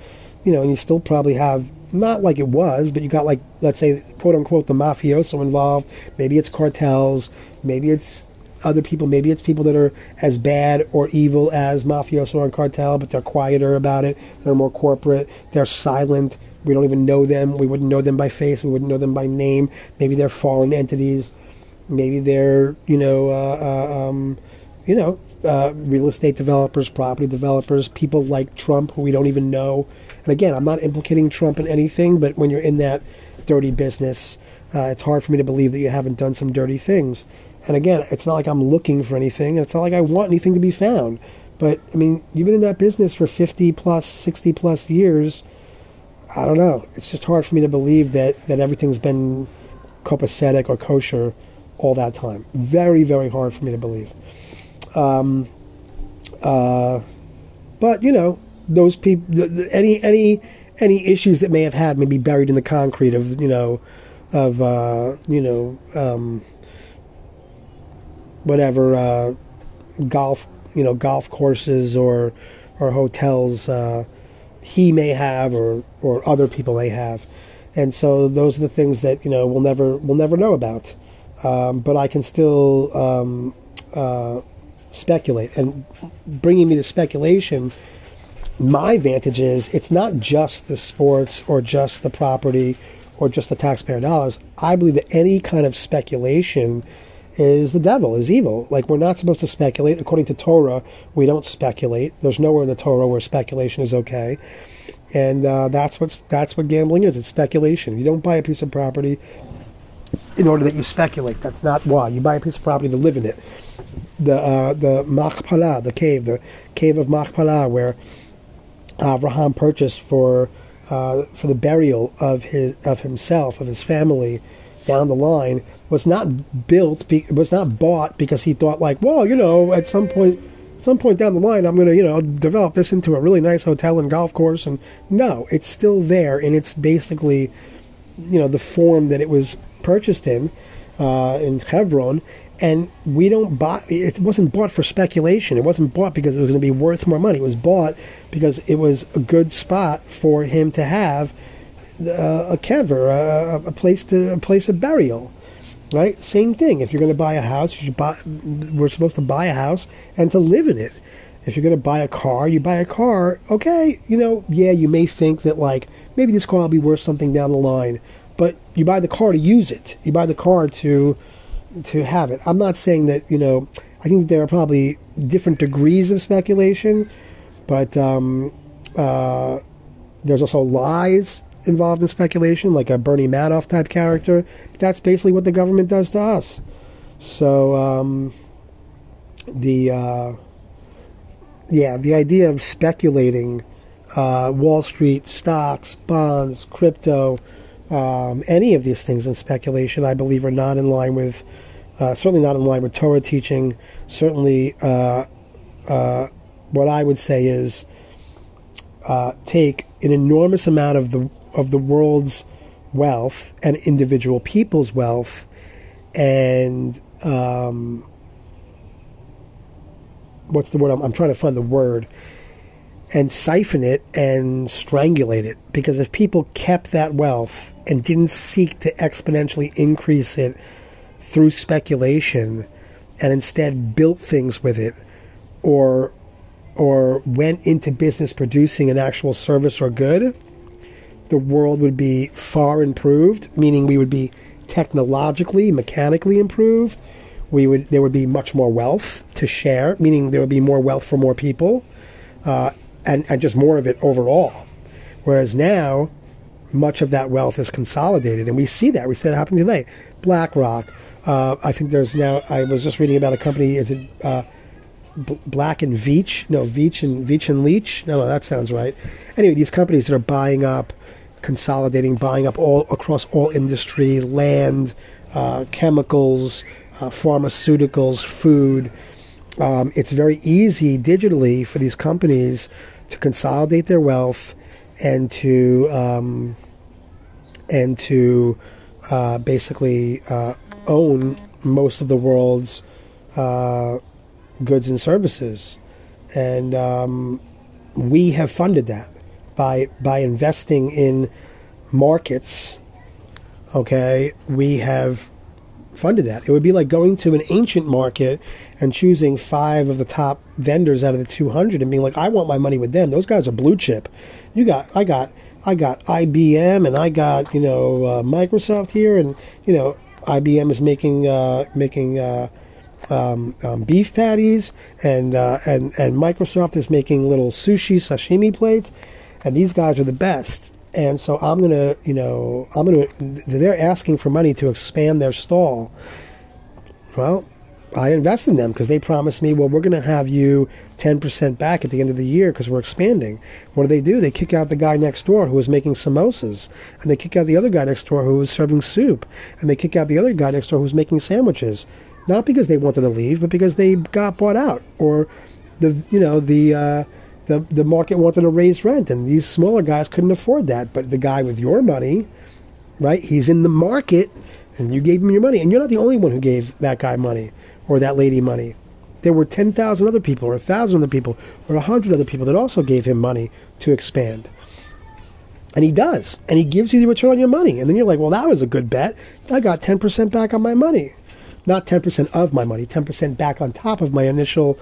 you know, and you still probably have not like it was, but you got like let's say quote unquote the mafioso involved. Maybe it's cartels. Maybe it's other people. Maybe it's people that are as bad or evil as mafioso or cartel, but they're quieter about it. They're more corporate. They're silent. We don't even know them. We wouldn't know them by face. We wouldn't know them by name. Maybe they're foreign entities. Maybe they're you know uh, uh, um, you know uh, real estate developers, property developers, people like Trump who we don't even know. And again, I'm not implicating Trump in anything, but when you're in that dirty business, uh, it's hard for me to believe that you haven't done some dirty things. And again, it's not like I'm looking for anything. It's not like I want anything to be found. But I mean, you've been in that business for 50 plus, 60 plus years. I don't know. It's just hard for me to believe that, that everything's been copacetic or kosher all that time. Very, very hard for me to believe. Um, uh, but you know, those people, any any any issues that may have had may be buried in the concrete of you know, of uh, you know, um, whatever uh, golf you know golf courses or or hotels uh, he may have or or other people may have, and so those are the things that you know we'll never we'll never know about. Um, but I can still um, uh, speculate, and bringing me to speculation. My vantage is it's not just the sports or just the property or just the taxpayer dollars. I believe that any kind of speculation is the devil, is evil. Like we're not supposed to speculate. According to Torah, we don't speculate. There's nowhere in the Torah where speculation is okay. And uh, that's what's that's what gambling is. It's speculation. You don't buy a piece of property in order that you speculate. That's not why. You buy a piece of property to live in it. The uh, the Machpelah, the cave, the cave of Machpelah, where Abraham purchased for uh, for the burial of his of himself, of his family, down the line was not built, be, was not bought because he thought like, well, you know, at some point, some point down the line, I'm going to, you know, develop this into a really nice hotel and golf course. And no, it's still there, and it's basically, you know, the form that it was purchased in, uh, in Hebron. And we don't buy. It wasn't bought for speculation. It wasn't bought because it was going to be worth more money. It was bought because it was a good spot for him to have uh, a kever, a, a place to a place of burial right? Same thing. If you're going to buy a house, you should buy. We're supposed to buy a house and to live in it. If you're going to buy a car, you buy a car. Okay, you know, yeah, you may think that like maybe this car will be worth something down the line, but you buy the car to use it. You buy the car to to have it. I'm not saying that you know. I think there are probably different degrees of speculation, but um, uh, there's also lies involved in speculation, like a Bernie Madoff type character. That's basically what the government does to us. So um, the uh, yeah, the idea of speculating uh, Wall Street stocks, bonds, crypto, um, any of these things in speculation, I believe, are not in line with uh, certainly not in line with Torah teaching. Certainly, uh, uh, what I would say is uh, take an enormous amount of the of the world's wealth and individual people's wealth and um, what's the word? I'm, I'm, trying to find the word. And siphon it and strangulate it. Because if people kept that wealth and didn't seek to exponentially increase it through speculation and instead built things with it or or went into business producing an actual service or good the world would be far improved, meaning we would be technologically, mechanically improved. We would there would be much more wealth to share, meaning there would be more wealth for more people, uh, and and just more of it overall. Whereas now, much of that wealth is consolidated, and we see that we see that happening today. BlackRock. Uh, I think there's now. I was just reading about a company. Is it uh, Black and Veatch? No, Veatch and Veatch and Leach. No, no, that sounds right. Anyway, these companies that are buying up, consolidating, buying up all across all industry, land, uh, chemicals, uh, pharmaceuticals, food. Um, it's very easy digitally for these companies to consolidate their wealth and to um, and to uh, basically uh, own most of the world's uh, goods and services, and um, we have funded that by by investing in markets. Okay, we have funded that. It would be like going to an ancient market and choosing five of the top vendors out of the 200 and being like, I want my money with them. Those guys are blue chip. You got, I got, I got IBM and I got, you know, uh, Microsoft here and, you know, IBM is making, uh, making, uh, um, um, beef patties and, uh, and, and Microsoft is making little sushi sashimi plates and these guys are the best and so I'm gonna, you know, I'm gonna. They're asking for money to expand their stall. Well, I invest in them because they promised me, well, we're going to have you 10% back at the end of the year because we're expanding. What do they do? They kick out the guy next door who was making samosas, and they kick out the other guy next door who was serving soup, and they kick out the other guy next door who was making sandwiches. Not because they wanted to leave, but because they got bought out, or the you know the uh, the the market wanted to raise rent, and these smaller guys couldn't afford that. But the guy with your money, right? He's in the market, and you gave him your money, and you're not the only one who gave that guy money or that lady money. There were ten thousand other people, or a thousand other people, or a hundred other people that also gave him money to expand. And he does, and he gives you the return on your money, and then you're like, "Well, that was a good bet. I got ten percent back on my money." Not ten percent of my money, ten percent back on top of my initial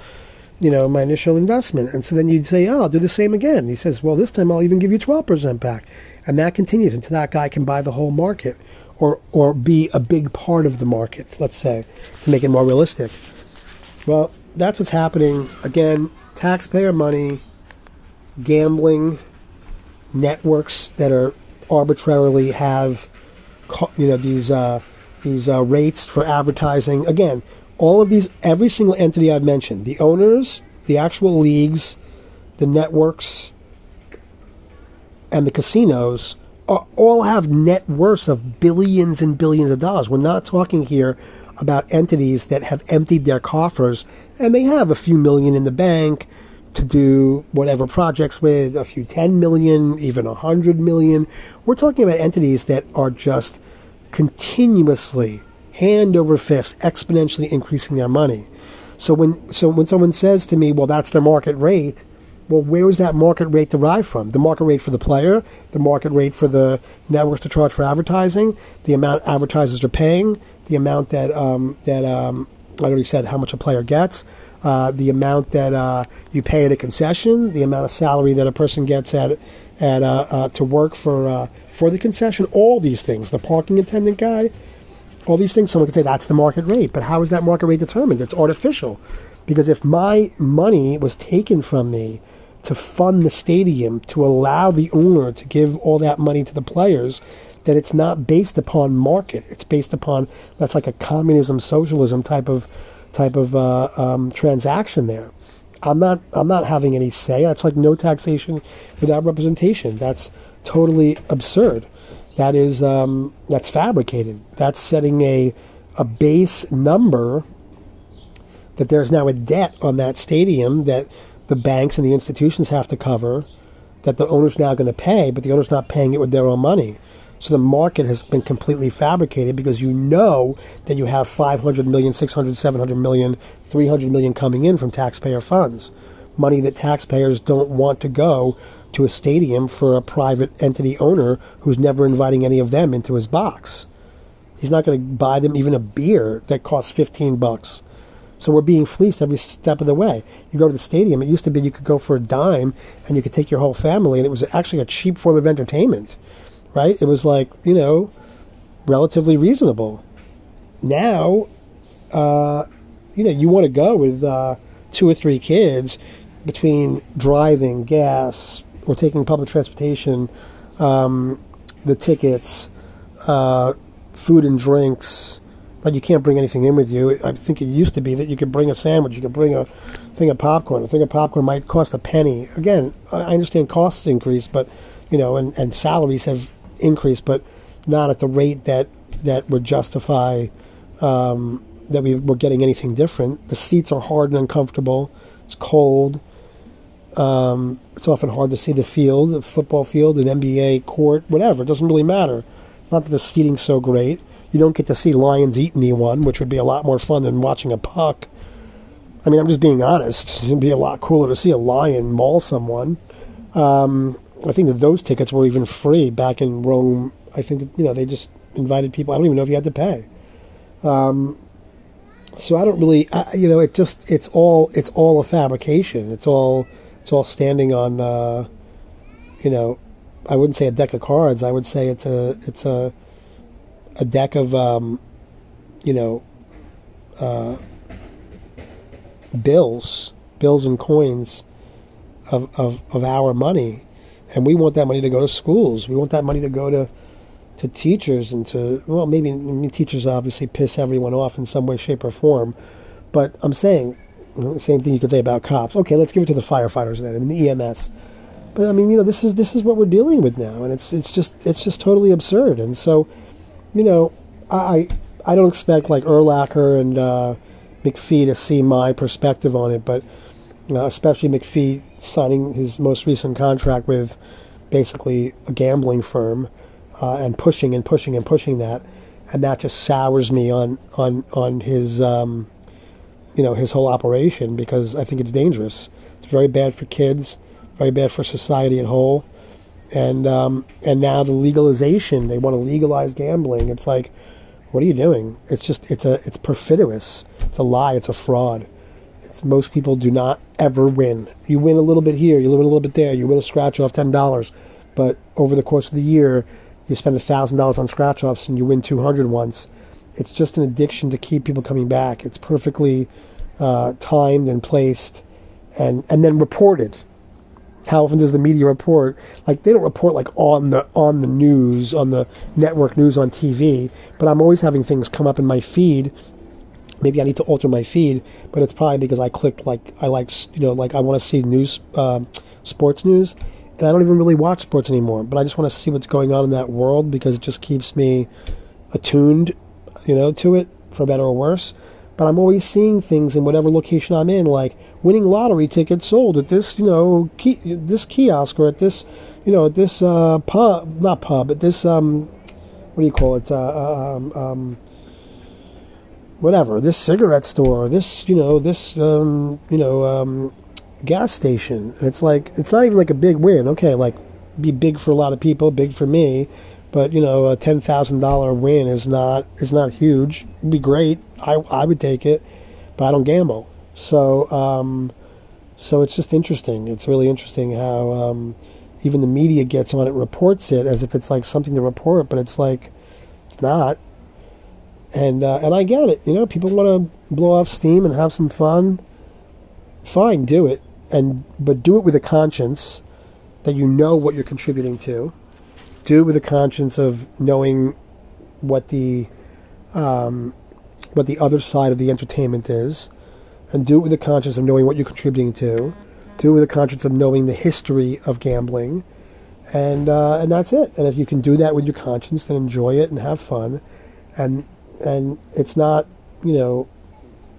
you know, my initial investment. And so then you'd say, oh, I'll do the same again. He says, well, this time I'll even give you 12% back. And that continues until that guy can buy the whole market or, or be a big part of the market, let's say, to make it more realistic. Well, that's what's happening. Again, taxpayer money, gambling, networks that are arbitrarily have, you know, these, uh, these uh, rates for advertising. Again, all of these, every single entity I've mentioned, the owners, the actual leagues, the networks, and the casinos, are, all have net worths of billions and billions of dollars. We're not talking here about entities that have emptied their coffers and they have a few million in the bank to do whatever projects with, a few 10 million, even a 100 million. We're talking about entities that are just continuously hand over fist, exponentially increasing their money. So when so when someone says to me, "Well, that's the market rate," well, where is that market rate derived from? The market rate for the player, the market rate for the networks to charge for advertising, the amount advertisers are paying, the amount that um, that um, I already said how much a player gets, uh, the amount that uh, you pay at a concession, the amount of salary that a person gets at at uh, uh to work for uh, for the concession, all these things. The parking attendant guy all these things, someone could say that's the market rate. But how is that market rate determined? It's artificial. Because if my money was taken from me to fund the stadium, to allow the owner to give all that money to the players, that it's not based upon market. It's based upon that's like a communism, socialism type of type of uh, um, transaction there. I'm not I'm not having any say. That's like no taxation without representation. That's totally absurd that is um, that's fabricated. That's setting a a base number that there's now a debt on that stadium that the banks and the institutions have to cover that the owner's now going to pay, but the owner's not paying it with their own money. So the market has been completely fabricated because you know that you have 500 million, 600, 700 million, 300 million coming in from taxpayer funds. Money that taxpayers don't want to go to a stadium for a private entity owner who's never inviting any of them into his box. He's not going to buy them even a beer that costs 15 bucks. So we're being fleeced every step of the way. You go to the stadium, it used to be you could go for a dime and you could take your whole family, and it was actually a cheap form of entertainment, right? It was like, you know, relatively reasonable. Now, uh, you know, you want to go with uh, two or three kids between driving, gas, or taking public transportation, um, the tickets, uh, food and drinks, but you can't bring anything in with you. I think it used to be that you could bring a sandwich, you could bring a thing of popcorn. A thing of popcorn might cost a penny. Again, I understand costs increase, but you know, and, and salaries have increased, but not at the rate that that would justify um, that we were getting anything different. The seats are hard and uncomfortable. It's cold. Um, it's often hard to see the field, the football field, an NBA court, whatever. It doesn't really matter. It's not that the seating's so great. You don't get to see lions eat anyone, which would be a lot more fun than watching a puck. I mean, I'm just being honest. It'd be a lot cooler to see a lion maul someone. Um, I think that those tickets were even free back in Rome. I think that, you know, they just invited people. I don't even know if you had to pay. Um, so I don't really, I, you know, it just it's all it's all a fabrication. It's all it's all standing on, uh, you know, I wouldn't say a deck of cards. I would say it's a it's a a deck of, um, you know, uh, bills, bills and coins of, of of our money, and we want that money to go to schools. We want that money to go to to teachers and to well, maybe mean, teachers obviously piss everyone off in some way, shape, or form. But I'm saying you know, same thing you could say about cops. Okay, let's give it to the firefighters then and the EMS. But I mean, you know, this is this is what we're dealing with now, and it's it's just it's just totally absurd. And so, you know, I I don't expect like Urlacher and uh, McAfee to see my perspective on it, but especially McAfee signing his most recent contract with basically a gambling firm uh, and pushing and pushing and pushing that, and that just sours me on on on his um, you know his whole operation because I think it's dangerous. It's very bad for kids, very bad for society at whole, and um, and now the legalization they want to legalize gambling. It's like, what are you doing? It's just it's a it's perfidious. It's a lie. It's a fraud. It's most people do not ever win. You win a little bit here, you win a little bit there, you win a scratch off ten dollars, but over the course of the year you spend $1,000 on scratch offs and you win 200 once. It's just an addiction to keep people coming back. It's perfectly uh, timed and placed and, and then reported. How often does the media report? Like they don't report like on the on the news, on the network news on TV, but I'm always having things come up in my feed maybe I need to alter my feed, but it's probably because I clicked like I like you know like I want to see news, uh, sports news, and I don't even really watch sports anymore. But I just want to see what's going on in that world because it just keeps me attuned, you know, to it for better or worse. But I'm always seeing things in whatever location I'm in, like winning lottery tickets sold at this, you know, this kiosk or at this, you know, at this uh, pub, not pub, at this, um, what do you call it, uh, uh um, um, whatever, this cigarette store, this, you know, this, um, you know, um, gas station. it's like it's not even like a big win. Okay, like be big for a lot of people, big for me, but you know, a ten thousand dollar win is not is not huge. It'd be great. I I would take it, but I don't gamble. So um, so it's just interesting. It's really interesting how um, even the media gets on it, reports it as if it's like something to report, but it's like it's not. And uh, and I get it. You know, people want to blow off steam and have some fun. Fine, do it and but do it with a conscience that you know what you're contributing to. Do it with a conscience of knowing what the um, what the other side of the entertainment is, and do it with a conscience of knowing what you're contributing to. Do it with a conscience of knowing the history of gambling, and uh, and that's it. And if you can do that with your conscience, then enjoy it and have fun, and and it's not you know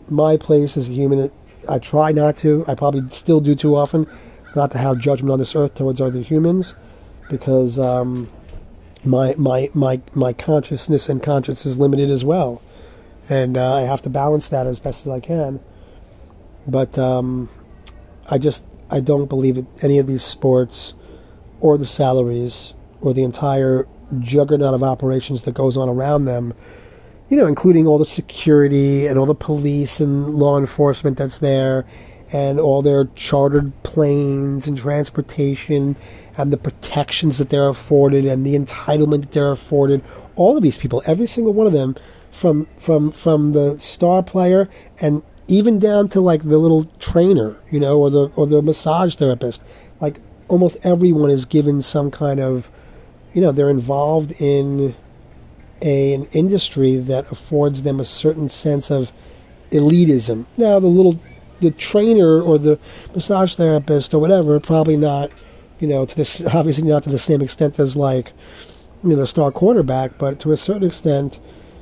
my place as a human I try not to. I probably still do too often, not to have judgment on this earth towards other humans, because um, my my my my consciousness and conscience is limited as well, and uh, I have to balance that as best as I can. But um, I just I don't believe that any of these sports, or the salaries, or the entire juggernaut of operations that goes on around them you know, including all the security and all the police and law enforcement that's there, and all their chartered planes and transportation and the protections that they're afforded and the entitlement that they're afforded. All of these people, every single one of them, from from from the star player and even down to like the little trainer, you know, or the or the massage therapist, like almost everyone is given some kind of, you know, they're involved in a, an industry that affords them a certain sense of elitism. Now, the little, the trainer or the massage therapist or whatever, probably not, you know, to this obviously not to the same extent as like, you know, the star quarterback, but to a certain extent,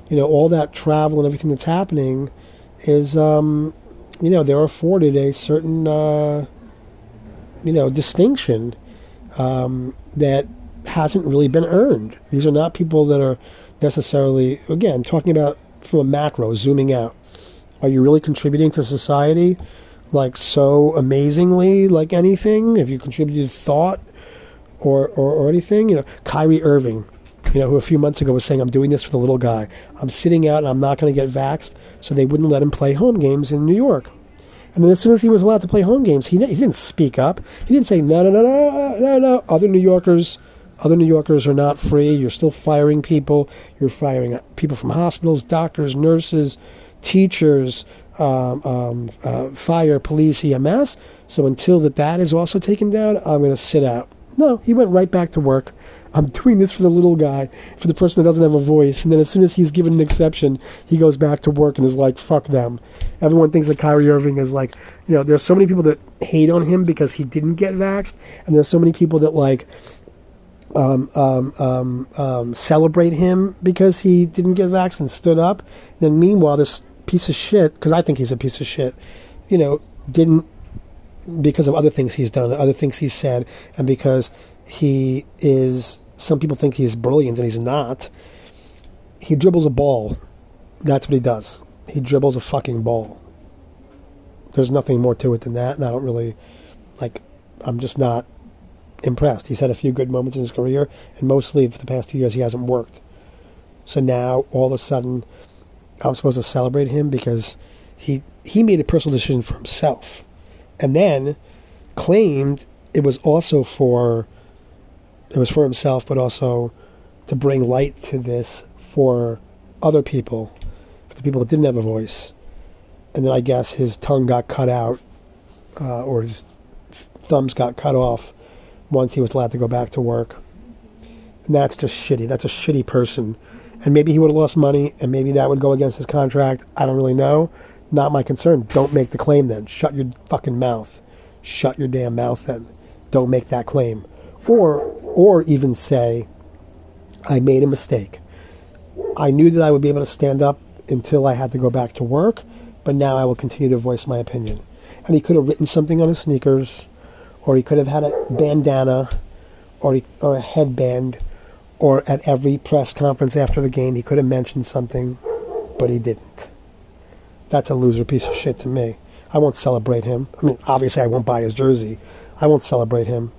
you know, all that travel and everything that's happening is, um, you know, they're afforded a certain, uh, you know, distinction um, that hasn't really been earned. These are not people that are necessarily, again, talking about from a macro, zooming out. Are you really contributing to society like so amazingly, like anything? Have you contributed thought or, or, or anything? You know, Kyrie Irving, you know, who a few months ago was saying, I'm doing this for the little guy. I'm sitting out and I'm not going to get vaxxed, so they wouldn't let him play home games in New York. And then as soon as he was allowed to play home games, he, he didn't speak up. He didn't say, no, no, no, no, no, no. Other New Yorkers other New Yorkers are not free. You're still firing people. You're firing people from hospitals, doctors, nurses, teachers, um, um, uh, fire, police, EMS. So until that that is also taken down, I'm going to sit out. No, he went right back to work. I'm doing this for the little guy, for the person that doesn't have a voice. And then as soon as he's given an exception, he goes back to work and is like, fuck them. Everyone thinks that Kyrie Irving is like, you know, there's so many people that hate on him because he didn't get vaxxed. And there's so many people that like, um, um, um, um, celebrate him because he didn't get vaccinated and stood up. Then meanwhile, this piece of shit, because I think he's a piece of shit, you know, didn't because of other things he's done, other things he's said, and because he is. Some people think he's brilliant and he's not. He dribbles a ball. That's what he does. He dribbles a fucking ball. There's nothing more to it than that, and I don't really like. I'm just not impressed. He's had a few good moments in his career, and mostly for the past two years he hasn't worked. So now all of a sudden, I'm supposed to celebrate him because he he made a personal decision for himself, and then claimed it was also for it was for himself, but also to bring light to this for other people, for the people that didn't have a voice. And then I guess his tongue got cut out, uh, or his thumbs got cut off once he was allowed to go back to work. And that's just shitty. That's a shitty person. And maybe he would have lost money, and maybe that would go against his contract. I don't really know. Not my concern. Don't make the claim then. Shut your fucking mouth. Shut your damn mouth then. Don't make that claim. Or, or even say, I made a mistake. I knew that I would be able to stand up until I had to go back to work, but now I will continue to voice my opinion. And he could have written something on his sneakers or he could have had a bandana or, he, or a headband, or at every press conference after the game, he could have mentioned something, but he didn't. That's a loser piece of shit to me. I won't celebrate him. I mean, obviously, I won't buy his jersey. I won't celebrate him.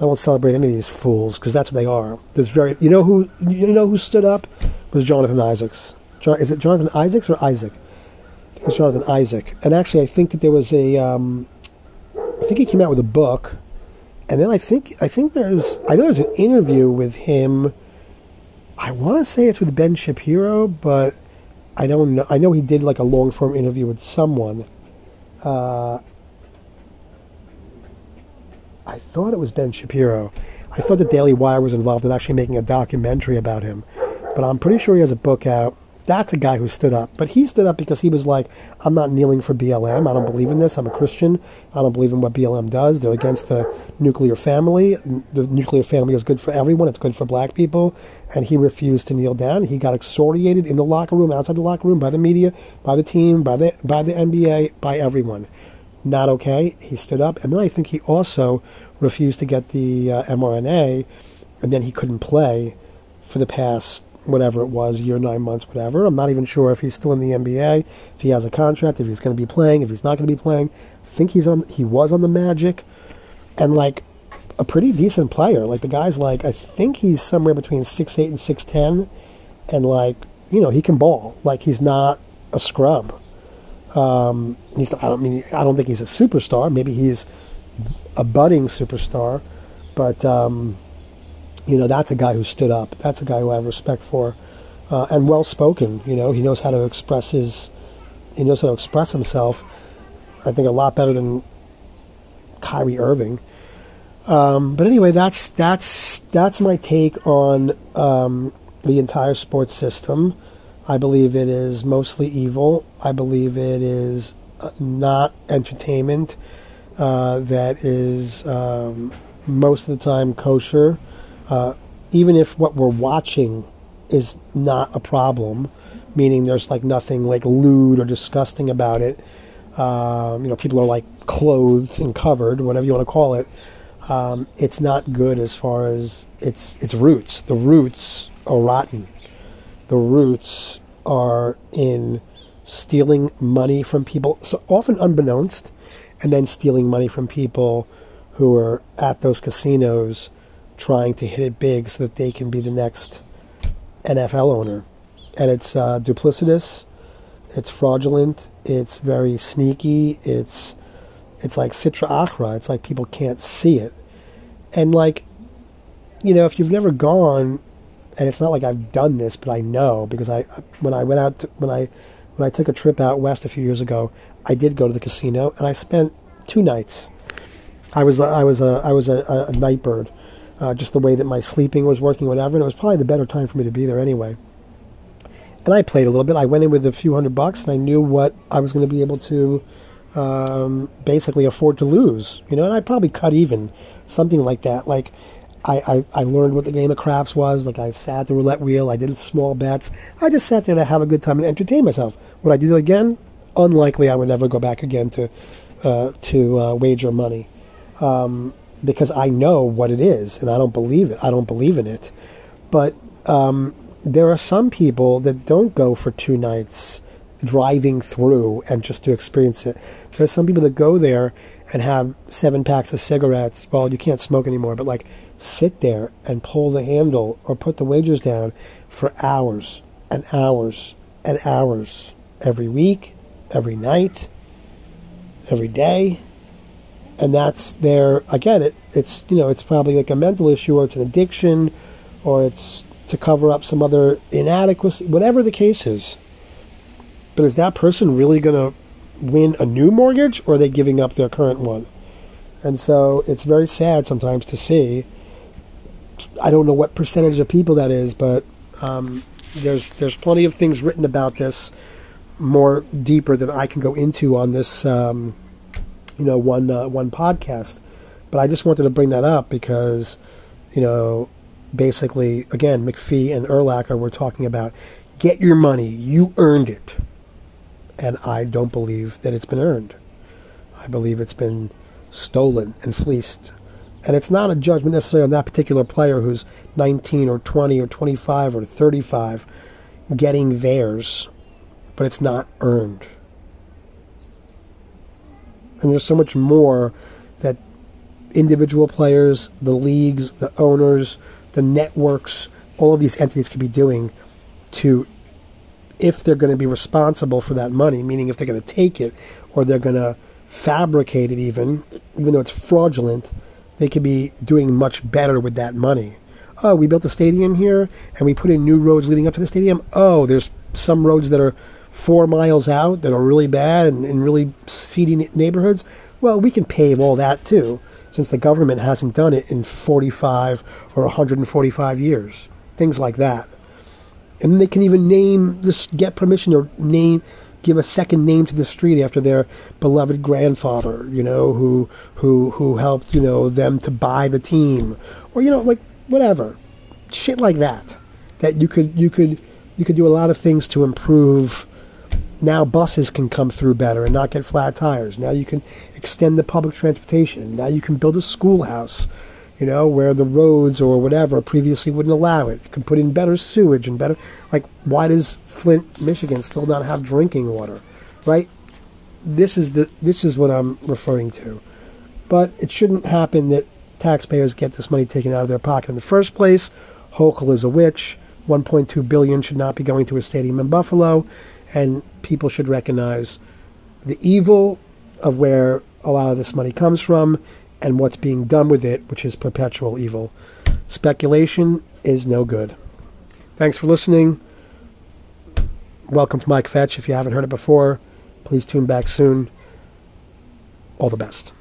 I won't celebrate any of these fools because that's what they are. There's very, you know who, you know who stood up was Jonathan Isaacs. Is it Jonathan Isaacs or Isaac? It was Jonathan Isaac. And actually, I think that there was a, um, I think he came out with a book, and then I think I think there's I know there's an interview with him. I want to say it's with Ben Shapiro, but I don't know. I know he did like a long form interview with someone. Uh, I thought it was Ben Shapiro. I thought the Daily Wire was involved in actually making a documentary about him, but I'm pretty sure he has a book out that's a guy who stood up. But he stood up because he was like, I'm not kneeling for BLM. I don't believe in this. I'm a Christian. I don't believe in what BLM does. They're against the nuclear family. The nuclear family is good for everyone. It's good for black people. And he refused to kneel down. He got exhortated in the locker room, outside the locker room, by the media, by the team, by the by the NBA, by everyone. Not okay. He stood up, and then I think he also refused to get the uh, mRNA, and then he couldn't play for the past whatever it was, year, nine months, whatever. I'm not even sure if he's still in the NBA, if he has a contract, if he's going to be playing, if he's not going to be playing. I think he's on. He was on the Magic, and like a pretty decent player. Like the guy's like I think he's somewhere between six eight and six ten, and like you know, he can ball. Like he's not a scrub. Um, he's I don't mean I don't think he's a superstar. Maybe he's a budding superstar, but um, you know that's a guy who stood up. That's a guy who I have respect for, uh, and well spoken. You know, he knows how to express his he knows how to express himself. I think a lot better than Kyrie Irving. Um, but anyway, that's that's that's my take on um, the entire sports system. I believe it is mostly evil. I believe it is uh, not entertainment. Uh, that is um, most of the time kosher. Uh, even if what we're watching is not a problem, meaning there's like nothing like lewd or disgusting about it. Um, you know, people are like clothed and covered, whatever you want to call it. Um, it's not good as far as its its roots. The roots are rotten. The roots are in stealing money from people, so often unbeknownst, and then stealing money from people who are at those casinos trying to hit it big so that they can be the next NFL owner. And it's uh, duplicitous, it's fraudulent, it's very sneaky, it's it's like Sitra Achra. It's like people can't see it. And like, you know, if you've never gone, and it's not like I've done this, but I know because I when I went out to, when I when I took a trip out west a few years ago, I did go to the casino and I spent two nights. I was I was a I was a, a night bird, uh, just the way that my sleeping was working, whatever. And it was probably the better time for me to be there anyway. And I played a little bit. I went in with a few hundred bucks, and I knew what I was going to be able to um, basically afford to lose. You know, and I probably cut even, something like that. Like I, I, I learned what the game of craps was. Like I sat at the roulette wheel. I did small bets. I just sat there to have a good time and entertain myself. Would I do that again? Unlikely. I would never go back again to uh, to uh, wager money um, because I know what it is and I don't believe it. I don't believe in it. But um, there are some people that don't go for two nights driving through and just to experience it. There are some people that go there and have seven packs of cigarettes. Well, you can't smoke anymore, but like sit there and pull the handle or put the wagers down for hours and hours and hours every week, every night, every day. And that's their, again it. It's, you know, it's probably like a mental issue or it's an addiction or it's to cover up some other inadequacy, whatever the case is. But is that person really going to win a new mortgage or are they giving up their current one? And so it's very sad sometimes to see. I don't know what percentage of people that is, but um, there's there's plenty of things written about this more deeper than I can go into on this um, you know one uh, one podcast. But I just wanted to bring that up because you know basically again McAfee and Urlacher were talking about get your money, you earned it and I don't believe that it's been earned. I believe it's been stolen and fleeced. And it's not a judgment necessarily on that particular player who's 19 or 20 or 25 or 35 getting theirs, but it's not earned. And there's so much more that individual players, the leagues, the owners, the networks, all of these entities could be doing to if they're going to be responsible for that money, meaning if they're going to take it or they're going to fabricate it, even even though it's fraudulent, they could be doing much better with that money. Oh, we built a stadium here and we put in new roads leading up to the stadium. Oh, there's some roads that are four miles out that are really bad and in really seedy neighborhoods. Well, we can pave all that too, since the government hasn't done it in 45 or 145 years. Things like that and they can even name this, get permission or name, give a second name to the street after their beloved grandfather, you know, who who who helped, you know, them to buy the team, or you know, like whatever, shit like that. That you could you could you could do a lot of things to improve. Now buses can come through better and not get flat tires. Now you can extend the public transportation. Now you can build a schoolhouse you know, where the roads or whatever previously wouldn't allow it. You can put in better sewage and better. Like, why does Flint, Michigan, still not have drinking water, right? This is the this is what I'm referring to. But it shouldn't happen that taxpayers get this money taken out of their pocket in the first place. Hochul is a witch. 1.2 billion should not be going to a stadium in Buffalo, and people should recognize the evil of where a lot of this money comes from and what's being done with it, which is perpetual evil. Speculation is no good. Thanks for listening. Welcome to Mike Fetch. If you haven't heard it before, please tune back soon. All the best.